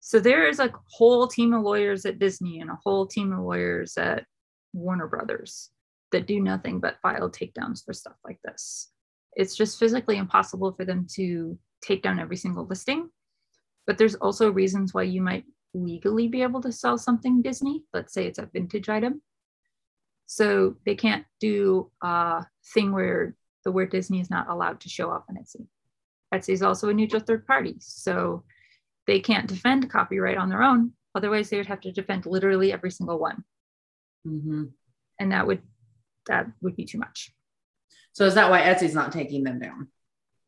so there is a whole team of lawyers at Disney and a whole team of lawyers at Warner Brothers that do nothing but file takedowns for stuff like this. It's just physically impossible for them to take down every single listing. But there's also reasons why you might legally be able to sell something Disney. Let's say it's a vintage item. So they can't do a thing where the word Disney is not allowed to show up on Etsy. Etsy is also a neutral third party. So they can't defend copyright on their own. Otherwise, they would have to defend literally every single one. Mm-hmm. And that would that would be too much. So is that why Etsy's not taking them down?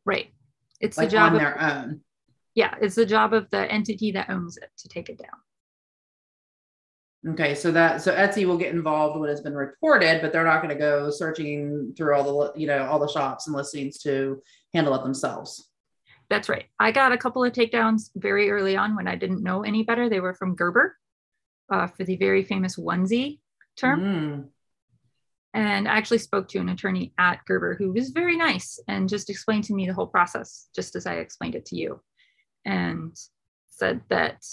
Right. It's like the job on of, their own. Yeah, it's the job of the entity that owns it to take it down. Okay, so that so Etsy will get involved when it's been reported, but they're not going to go searching through all the you know all the shops and listings to handle it themselves. That's right. I got a couple of takedowns very early on when I didn't know any better. They were from Gerber uh, for the very famous onesie term. Mm. And I actually spoke to an attorney at Gerber who was very nice and just explained to me the whole process, just as I explained it to you, and said that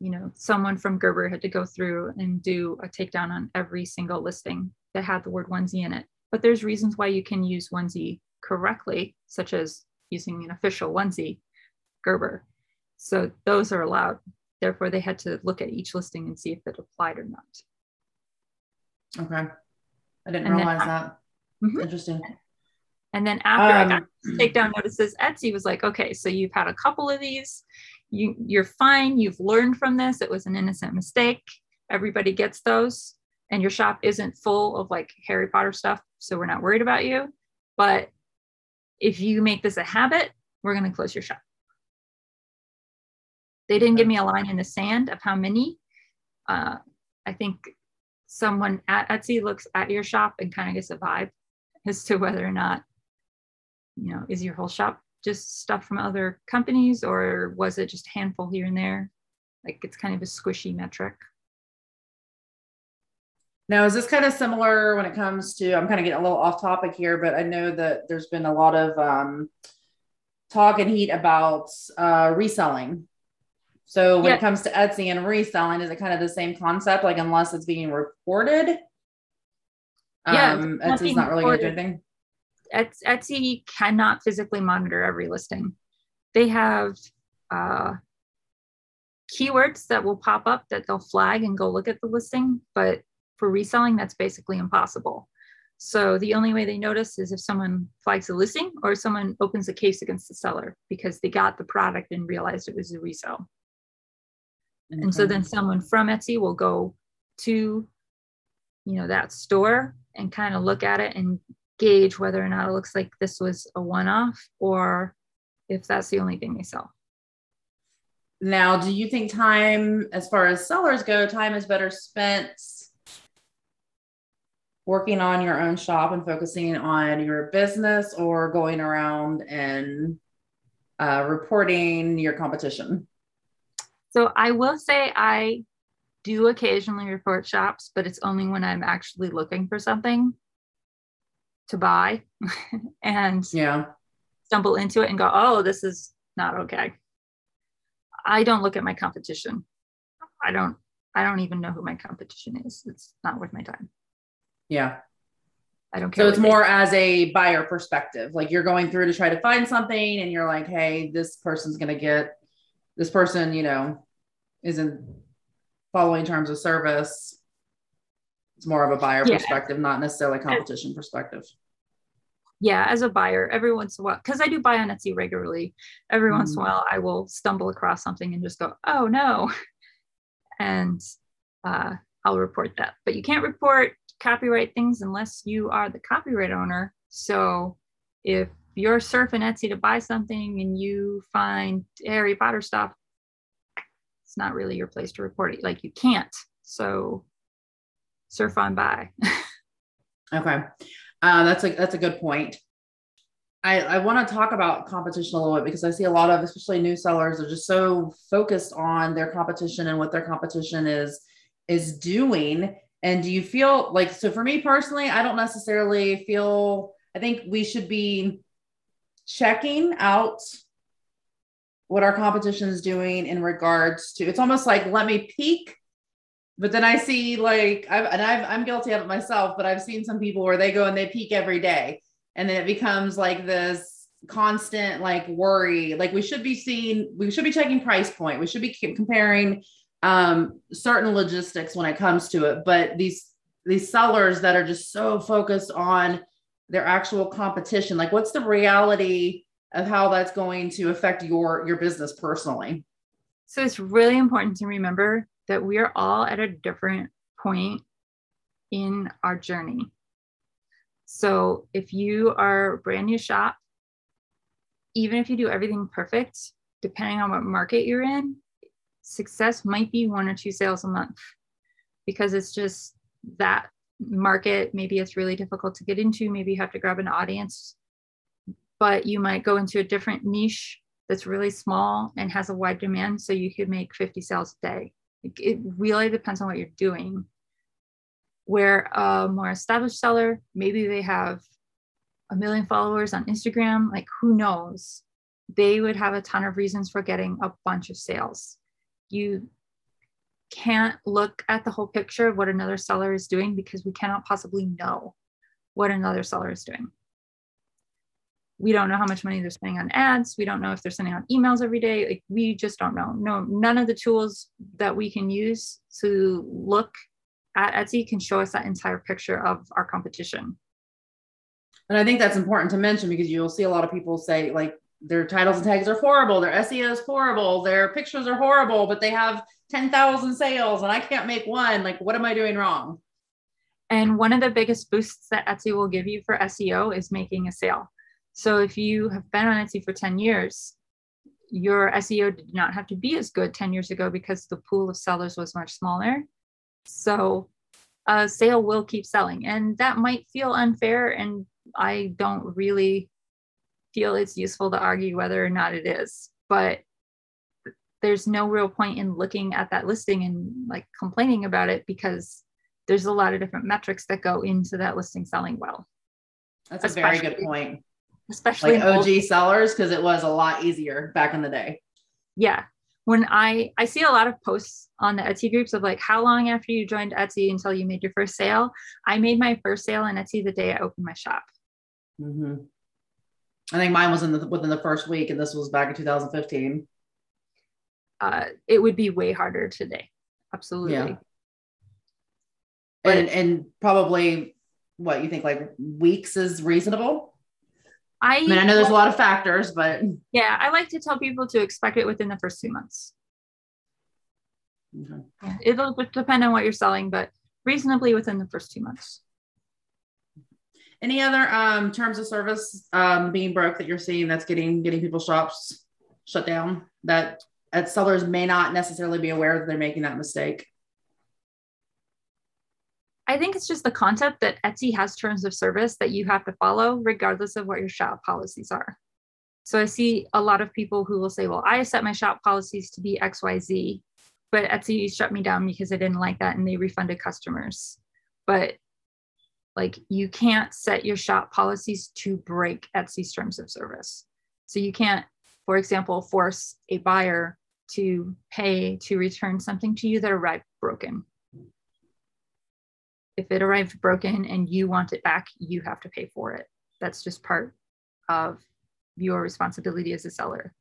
you know, someone from Gerber had to go through and do a takedown on every single listing that had the word onesie in it. But there's reasons why you can use onesie correctly, such as using an official onesie Gerber. So those are allowed. Therefore, they had to look at each listing and see if it applied or not. Okay. I didn't and realize then, that. Mm-hmm. Interesting. And then after um, I got um, takedown notices, Etsy was like, okay, so you've had a couple of these you you're fine you've learned from this it was an innocent mistake everybody gets those and your shop isn't full of like harry potter stuff so we're not worried about you but if you make this a habit we're going to close your shop they didn't give me a line in the sand of how many uh, i think someone at etsy looks at your shop and kind of gets a vibe as to whether or not you know is your whole shop just stuff from other companies or was it just a handful here and there? Like it's kind of a squishy metric. Now, is this kind of similar when it comes to? I'm kind of getting a little off topic here, but I know that there's been a lot of um, talk and heat about uh, reselling. So when yeah. it comes to Etsy and reselling, is it kind of the same concept? Like unless it's being reported, yeah, um, Etsy's not really going to do anything. Etsy cannot physically monitor every listing. They have uh, keywords that will pop up that they'll flag and go look at the listing, but for reselling, that's basically impossible. So the only way they notice is if someone flags a listing or someone opens a case against the seller because they got the product and realized it was a resale. Okay. And so then someone from Etsy will go to, you know, that store and kind of look at it and gauge whether or not it looks like this was a one-off or if that's the only thing they sell. Now, do you think time, as far as sellers go, time is better spent working on your own shop and focusing on your business or going around and uh, reporting your competition? So I will say I do occasionally report shops, but it's only when I'm actually looking for something to buy and yeah. stumble into it and go oh this is not okay. I don't look at my competition. I don't i don't even know who my competition is. It's not worth my time yeah i don't care so it's more as a buyer perspective like you're going through to try to find something and you're like hey this person's going to get this person you know isn't following terms of service it's more of a buyer yeah. perspective, not necessarily competition perspective. Yeah, as a buyer, every once in a while, because I do buy on Etsy regularly, every mm. once in a mm. while I will stumble across something and just go, oh no. And uh, I'll report that. But you can't report copyright things unless you are the copyright owner. So if you're surfing Etsy to buy something and you find Harry Potter stuff, it's not really your place to report it. Like you can't. So surf on by. okay. Uh, that's a that's a good point. I, I want to talk about competition a little bit because I see a lot of, especially new sellers, are just so focused on their competition and what their competition is is doing. And do you feel like so? For me personally, I don't necessarily feel. I think we should be checking out what our competition is doing in regards to. It's almost like let me peek but then I see like I've and I've, I'm guilty of it myself, but I've seen some people where they go and they peak every day, and then it becomes like this constant like worry. Like we should be seeing, we should be checking price point. We should be comparing um, certain logistics when it comes to it. But these these sellers that are just so focused on their actual competition, like what's the reality of how that's going to affect your your business personally? So it's really important to remember that we are all at a different point in our journey. So if you are a brand new shop, even if you do everything perfect, depending on what market you're in, success might be one or two sales a month. because it's just that market. Maybe it's really difficult to get into. Maybe you have to grab an audience, but you might go into a different niche that's really small and has a wide demand. So you could make 50 sales a day. It really depends on what you're doing. Where a more established seller, maybe they have a million followers on Instagram, like who knows? They would have a ton of reasons for getting a bunch of sales. You can't look at the whole picture of what another seller is doing because we cannot possibly know what another seller is doing. We don't know how much money they're spending on ads. We don't know if they're sending out emails every day. Like we just don't know. No, none of the tools that we can use to look at Etsy can show us that entire picture of our competition. And I think that's important to mention because you'll see a lot of people say like their titles and tags are horrible, their SEO is horrible, their pictures are horrible, but they have 10,000 sales and I can't make one. Like, what am I doing wrong? And one of the biggest boosts that Etsy will give you for SEO is making a sale. So if you have been on Etsy for 10 years, your SEO did not have to be as good 10 years ago because the pool of sellers was much smaller. So a sale will keep selling. And that might feel unfair. And I don't really feel it's useful to argue whether or not it is. But there's no real point in looking at that listing and like complaining about it because there's a lot of different metrics that go into that listing selling well. That's a very good point. Especially like OG old- sellers, because it was a lot easier back in the day. Yeah. When I I see a lot of posts on the Etsy groups of like how long after you joined Etsy until you made your first sale. I made my first sale on Etsy the day I opened my shop. Mm-hmm. I think mine was in the within the first week, and this was back in 2015 uh, it would be way harder today. Absolutely. Yeah. and and probably what you think like weeks is reasonable. I, I mean, I know there's a lot of factors, but yeah, I like to tell people to expect it within the first two months. Yeah, it'll depend on what you're selling, but reasonably within the first two months. Any other um, terms of service um, being broke that you're seeing that's getting getting people's shops shut down that sellers may not necessarily be aware that they're making that mistake? I think it's just the concept that Etsy has terms of service that you have to follow, regardless of what your shop policies are. So I see a lot of people who will say, Well, I set my shop policies to be XYZ, but Etsy shut me down because I didn't like that and they refunded customers. But like you can't set your shop policies to break Etsy's terms of service. So you can't, for example, force a buyer to pay to return something to you that arrived broken. If it arrived broken and you want it back, you have to pay for it. That's just part of your responsibility as a seller.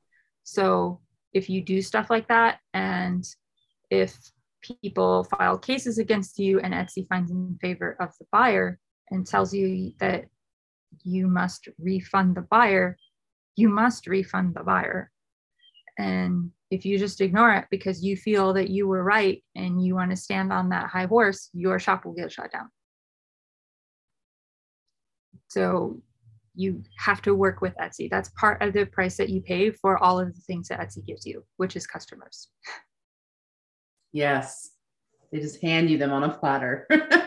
So if you do stuff like that, and if people file cases against you and Etsy finds in favor of the buyer and tells you that you must refund the buyer, you must refund the buyer. And if you just ignore it because you feel that you were right and you want to stand on that high horse, your shop will get shut down. So you have to work with Etsy. That's part of the price that you pay for all of the things that Etsy gives you, which is customers. Yes. They just hand you them on a platter.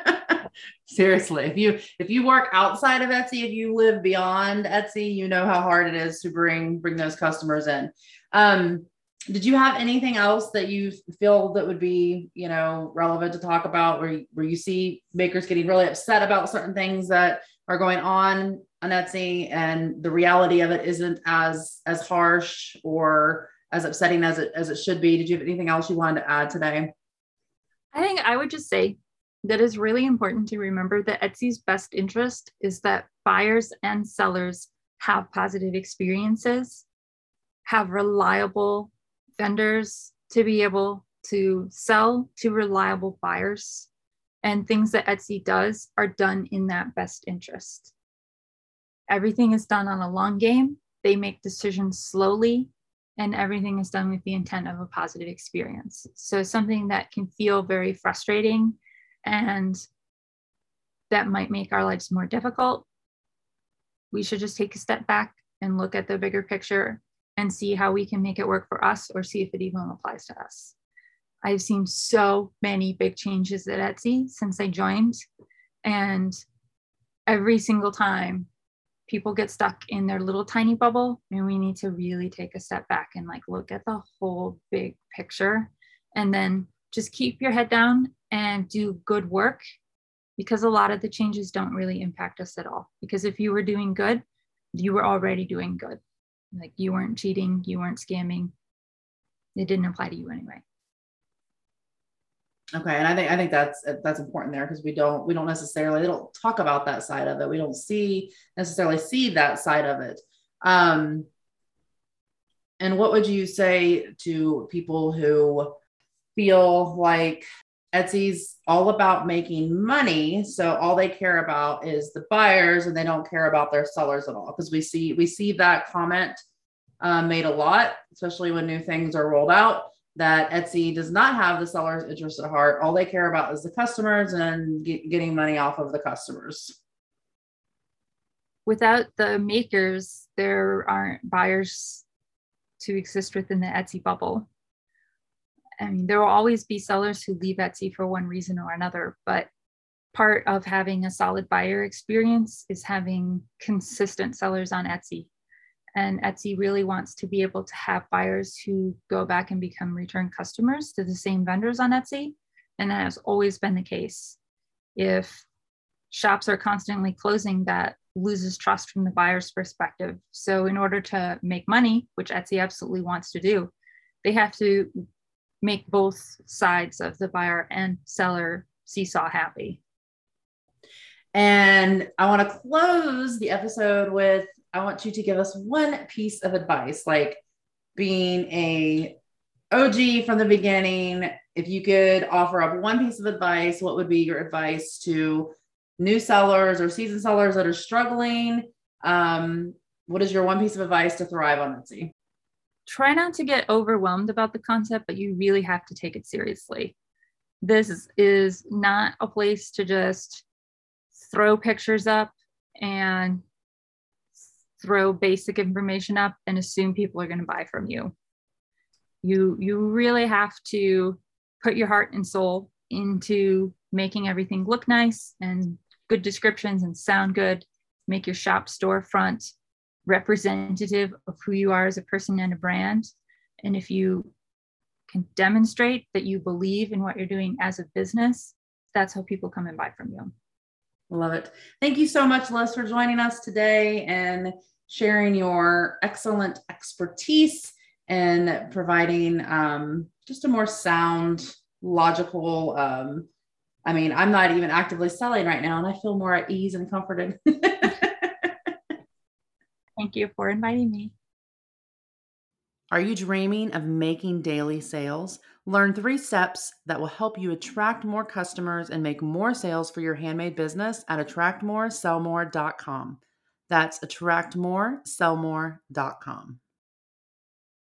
Seriously, if you if you work outside of Etsy, if you live beyond Etsy, you know how hard it is to bring bring those customers in. Um, did you have anything else that you feel that would be you know relevant to talk about? Where, you, where you see makers getting really upset about certain things that are going on on etsy and the reality of it isn't as as harsh or as upsetting as it as it should be? Did you have anything else you wanted to add today? I think i would just say that it's really important to remember that etsy's best interest is that buyers and sellers have positive experiences have reliable vendors to be able to sell to reliable buyers. And things that Etsy does are done in that best interest. Everything is done on a long game. They make decisions slowly, and everything is done with the intent of a positive experience. So, something that can feel very frustrating and that might make our lives more difficult, we should just take a step back and look at the bigger picture and see how we can make it work for us or see if it even applies to us. I've seen so many big changes at Etsy since I joined. And every single time people get stuck in their little tiny bubble and we need to really take a step back and like look at the whole big picture and then just keep your head down and do good work because a lot of the changes don't really impact us at all because if you were doing good you were already doing good like you weren't cheating you weren't scamming it didn't apply to you anyway Okay, and I think I think that's that's important there because we don't we don't necessarily they don't talk about that side of it. We don't see necessarily see that side of it. Um, and what would you say to people who feel like Etsy's all about making money, so all they care about is the buyers, and they don't care about their sellers at all? Because we see we see that comment uh, made a lot, especially when new things are rolled out that Etsy does not have the seller's interest at heart. All they care about is the customers and get, getting money off of the customers. Without the makers, there aren't buyers to exist within the Etsy bubble. I mean, there will always be sellers who leave Etsy for one reason or another, but part of having a solid buyer experience is having consistent sellers on Etsy and Etsy really wants to be able to have buyers who go back and become return customers to the same vendors on Etsy. And that has always been the case. If shops are constantly closing, that loses trust from the buyer's perspective. So, in order to make money, which Etsy absolutely wants to do, they have to make both sides of the buyer and seller seesaw happy. And I want to close the episode with I want you to give us one piece of advice, like being a OG from the beginning. If you could offer up one piece of advice, what would be your advice to new sellers or seasoned sellers that are struggling? Um, what is your one piece of advice to thrive on Etsy? Try not to get overwhelmed about the concept, but you really have to take it seriously. This is not a place to just throw pictures up and throw basic information up and assume people are going to buy from you. You you really have to put your heart and soul into making everything look nice and good descriptions and sound good. Make your shop storefront representative of who you are as a person and a brand. And if you can demonstrate that you believe in what you're doing as a business, that's how people come and buy from you. Love it. Thank you so much, Liz, for joining us today and sharing your excellent expertise and providing um, just a more sound, logical. Um, I mean, I'm not even actively selling right now, and I feel more at ease and comforted. Thank you for inviting me. Are you dreaming of making daily sales? Learn three steps that will help you attract more customers and make more sales for your handmade business at attractmoresellmore.com. That's attractmoresellmore.com.